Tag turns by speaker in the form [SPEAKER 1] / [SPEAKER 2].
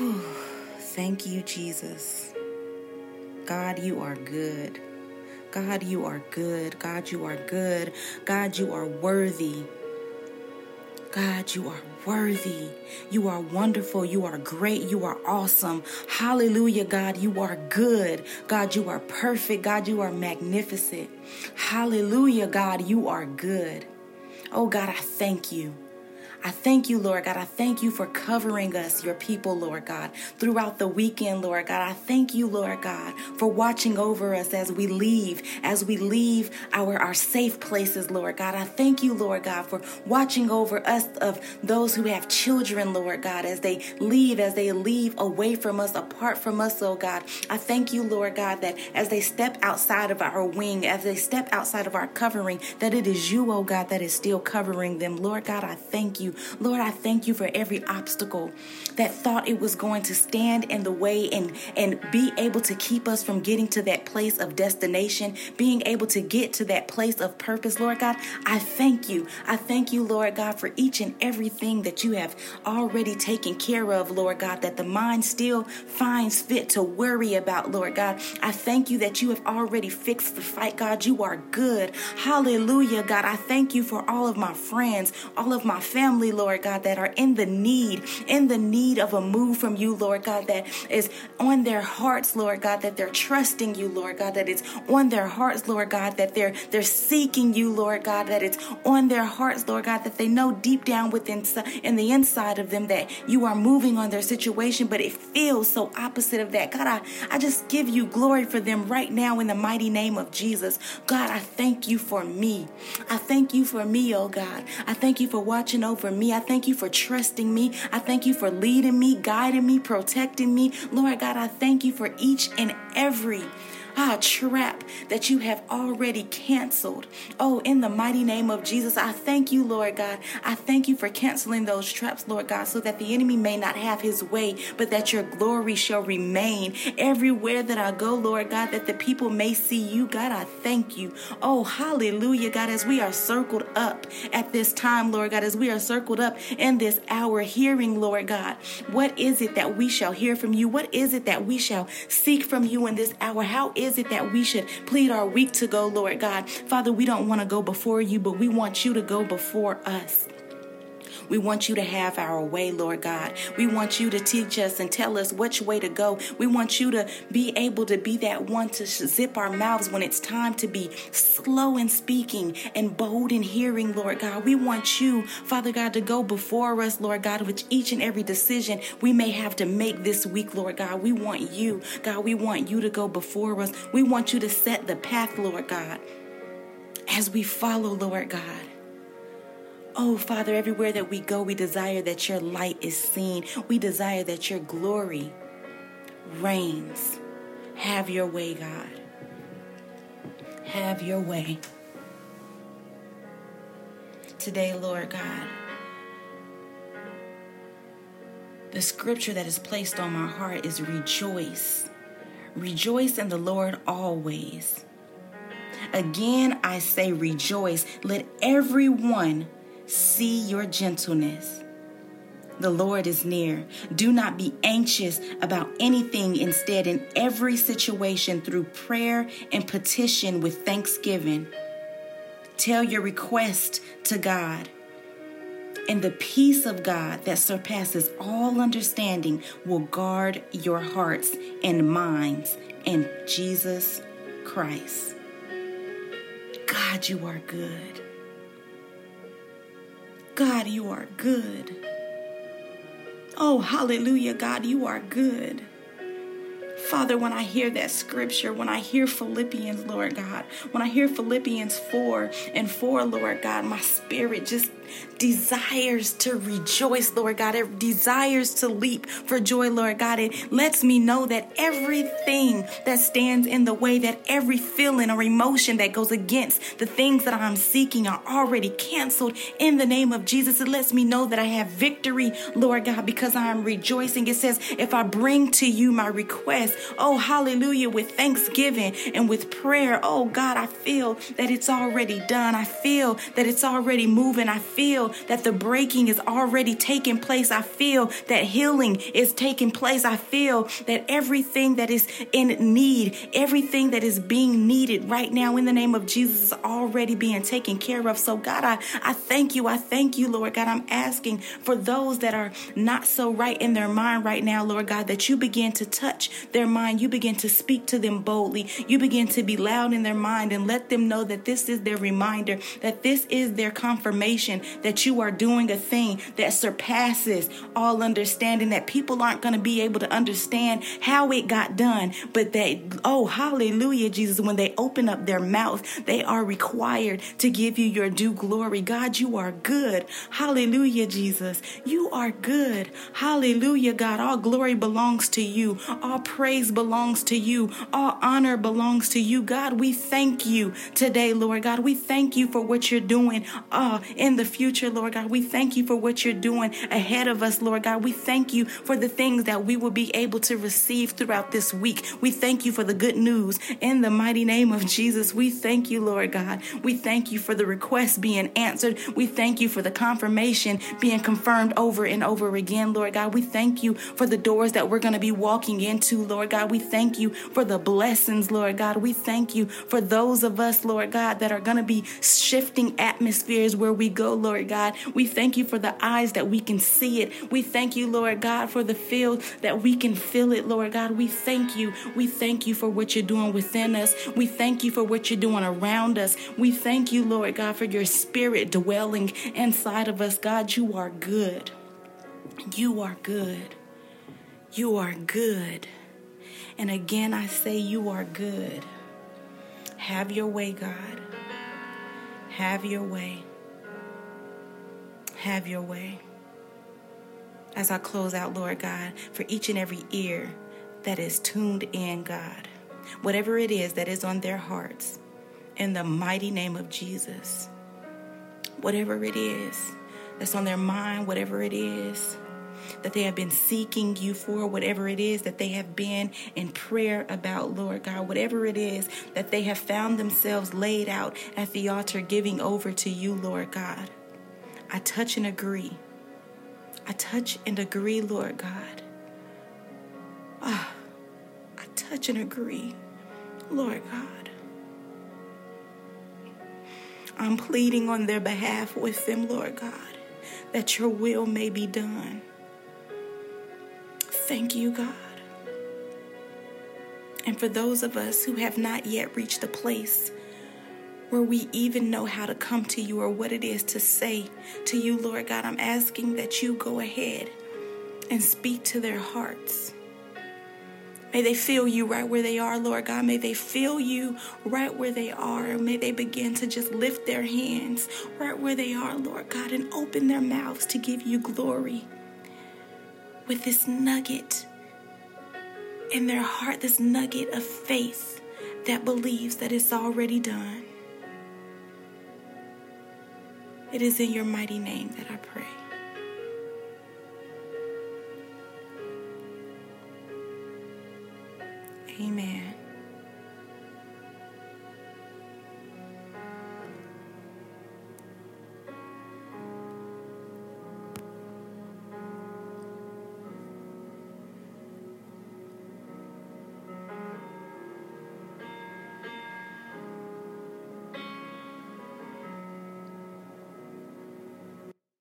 [SPEAKER 1] Thank you, Jesus. God, you are good. God, you are good. God, you are good. God, you are worthy. God, you are worthy. You are wonderful. You are great. You are awesome. Hallelujah, God. You are good. God, you are perfect. God, you are magnificent. Hallelujah, God. You are good. Oh, God, I thank you. I thank you, Lord God. I thank you for covering us, your people, Lord God, throughout the weekend, Lord God. I thank you, Lord God, for watching over us as we leave, as we leave our, our safe places, Lord God. I thank you, Lord God, for watching over us of those who have children, Lord God, as they leave, as they leave away from us, apart from us, oh God. I thank you, Lord God, that as they step outside of our wing, as they step outside of our covering, that it is you, oh God, that is still covering them. Lord God, I thank you. Lord, I thank you for every obstacle that thought it was going to stand in the way and, and be able to keep us from getting to that place of destination, being able to get to that place of purpose, Lord God. I thank you. I thank you, Lord God, for each and everything that you have already taken care of, Lord God, that the mind still finds fit to worry about, Lord God. I thank you that you have already fixed the fight, God. You are good. Hallelujah, God. I thank you for all of my friends, all of my family family, Lord God, that are in the need, in the need of a move from you, Lord God, that is on their hearts, Lord God, that they're trusting you, Lord God, that it's on their hearts, Lord God, that they're they're seeking you, Lord God, that it's on their hearts, Lord God, that they know deep down within in the inside of them that you are moving on their situation, but it feels so opposite of that. God, I, I just give you glory for them right now in the mighty name of Jesus. God, I thank you for me. I thank you for me, oh God. I thank you for watching over me. I thank you for trusting me. I thank you for leading me, guiding me, protecting me. Lord God, I thank you for each and every ah, trap that you have already canceled. Oh, in the mighty name of Jesus, I thank you, Lord God. I thank you for canceling those traps, Lord God, so that the enemy may not have his way, but that your glory shall remain everywhere that I go, Lord God, that the people may see you. God, I thank you. Oh, hallelujah, God, as we are circled up at this time, Lord God, as we are circled up in this hour, hearing, Lord God, what is it that we shall hear from you? What is it that we shall seek from you in this hour? How is it that we should plead our week to go, Lord God? Father, we don't want to go before you, but we want you to go before us. We want you to have our way, Lord God. We want you to teach us and tell us which way to go. We want you to be able to be that one to zip our mouths when it's time to be slow in speaking and bold in hearing, Lord God. We want you, Father God, to go before us, Lord God, with each and every decision we may have to make this week, Lord God. We want you, God, we want you to go before us. We want you to set the path, Lord God, as we follow, Lord God. Oh, Father, everywhere that we go, we desire that your light is seen. We desire that your glory reigns. Have your way, God. Have your way. Today, Lord God, the scripture that is placed on my heart is rejoice. Rejoice in the Lord always. Again, I say rejoice. Let everyone see your gentleness. The Lord is near. Do not be anxious about anything. Instead, in every situation, through prayer and petition with thanksgiving, tell your request to God. And the peace of God that surpasses all understanding will guard your hearts and minds in Jesus Christ. God, you are good. God, you are good. Oh, hallelujah, God, you are good. Father, when I hear that scripture, when I hear Philippians, Lord God, when I hear Philippians 4 and 4, Lord God, my spirit just desires to rejoice, Lord God. It desires to leap for joy, Lord God. It lets me know that everything that stands in the way, that every feeling or emotion that goes against the things that I'm seeking are already canceled in the name of Jesus. It lets me know that I have victory, Lord God, because I am rejoicing. It says, if I bring to you my request, Oh, hallelujah, with thanksgiving and with prayer. Oh, God, I feel that it's already done. I feel that it's already moving. I feel that the breaking is already taking place. I feel that healing is taking place. I feel that everything that is in need, everything that is being needed right now in the name of Jesus is already being taken care of. So, God, I, I thank you. I thank you, Lord God. I'm asking for those that are not so right in their mind right now, Lord God, that you begin to touch their mind. You begin to speak to them boldly. You begin to be loud in their mind and let them know that this is their reminder, that this is their confirmation that you are doing a thing that surpasses all understanding, that people aren't going to be able to understand how it got done, but that, oh, hallelujah, Jesus, when they open up their mouth, they are required to give you your due glory. God, you are good. Hallelujah, Jesus. You are good. Hallelujah, God. All glory belongs to you. All praise belongs to you. All honor belongs to you. God, we thank you today, Lord God. We thank you for what you're doing uh, in the future, Lord God. We thank you for what you're doing ahead of us, Lord God. We thank you for the things that we will be able to receive throughout this week. We thank you for the good news in the mighty name of Jesus. We thank you, Lord God. We thank you for the requests being answered. We thank you for the confirmation being confirmed over and over again, Lord God. We thank you for the doors that we're going to be walking into, Lord God. We thank you for the blessings, Lord God. We thank you for those of us, Lord God, that are going to be shifting atmospheres where we go, Lord God. We thank you for the eyes that we can see it. We thank you, Lord God, for the field that we can feel it, Lord God. We thank you. We thank you for what you're doing within us. We thank you for what you're doing around us. We thank you, Lord God, for your spirit dwelling inside of us. God, you are good. You are good. You are good. And again, I say, You are good. Have your way, God. Have your way. Have your way. As I close out, Lord God, for each and every ear that is tuned in, God, whatever it is that is on their hearts, in the mighty name of Jesus, whatever it is that's on their mind, whatever it is that they have been seeking you for, whatever it is that they have been in prayer about, Lord God, whatever it is that they have found themselves laid out at the altar giving over to you, Lord God. I touch and agree. I touch and agree, Lord God. Ah, I touch and agree, Lord God. I'm pleading on their behalf with them, Lord God, that your will may be done. Thank you, God. And for those of us who have not yet reached a place where we even know how to come to you or what it is to say to you, Lord God, I'm asking that you go ahead and speak to their hearts. May they feel you right where they are, Lord God. May they feel you right where they are. May they begin to just lift their hands right where they are, Lord God, and open their mouths to give you glory with this nugget in their heart, this nugget of faith that believes that it's already done. It is in your mighty name that I pray. Amen.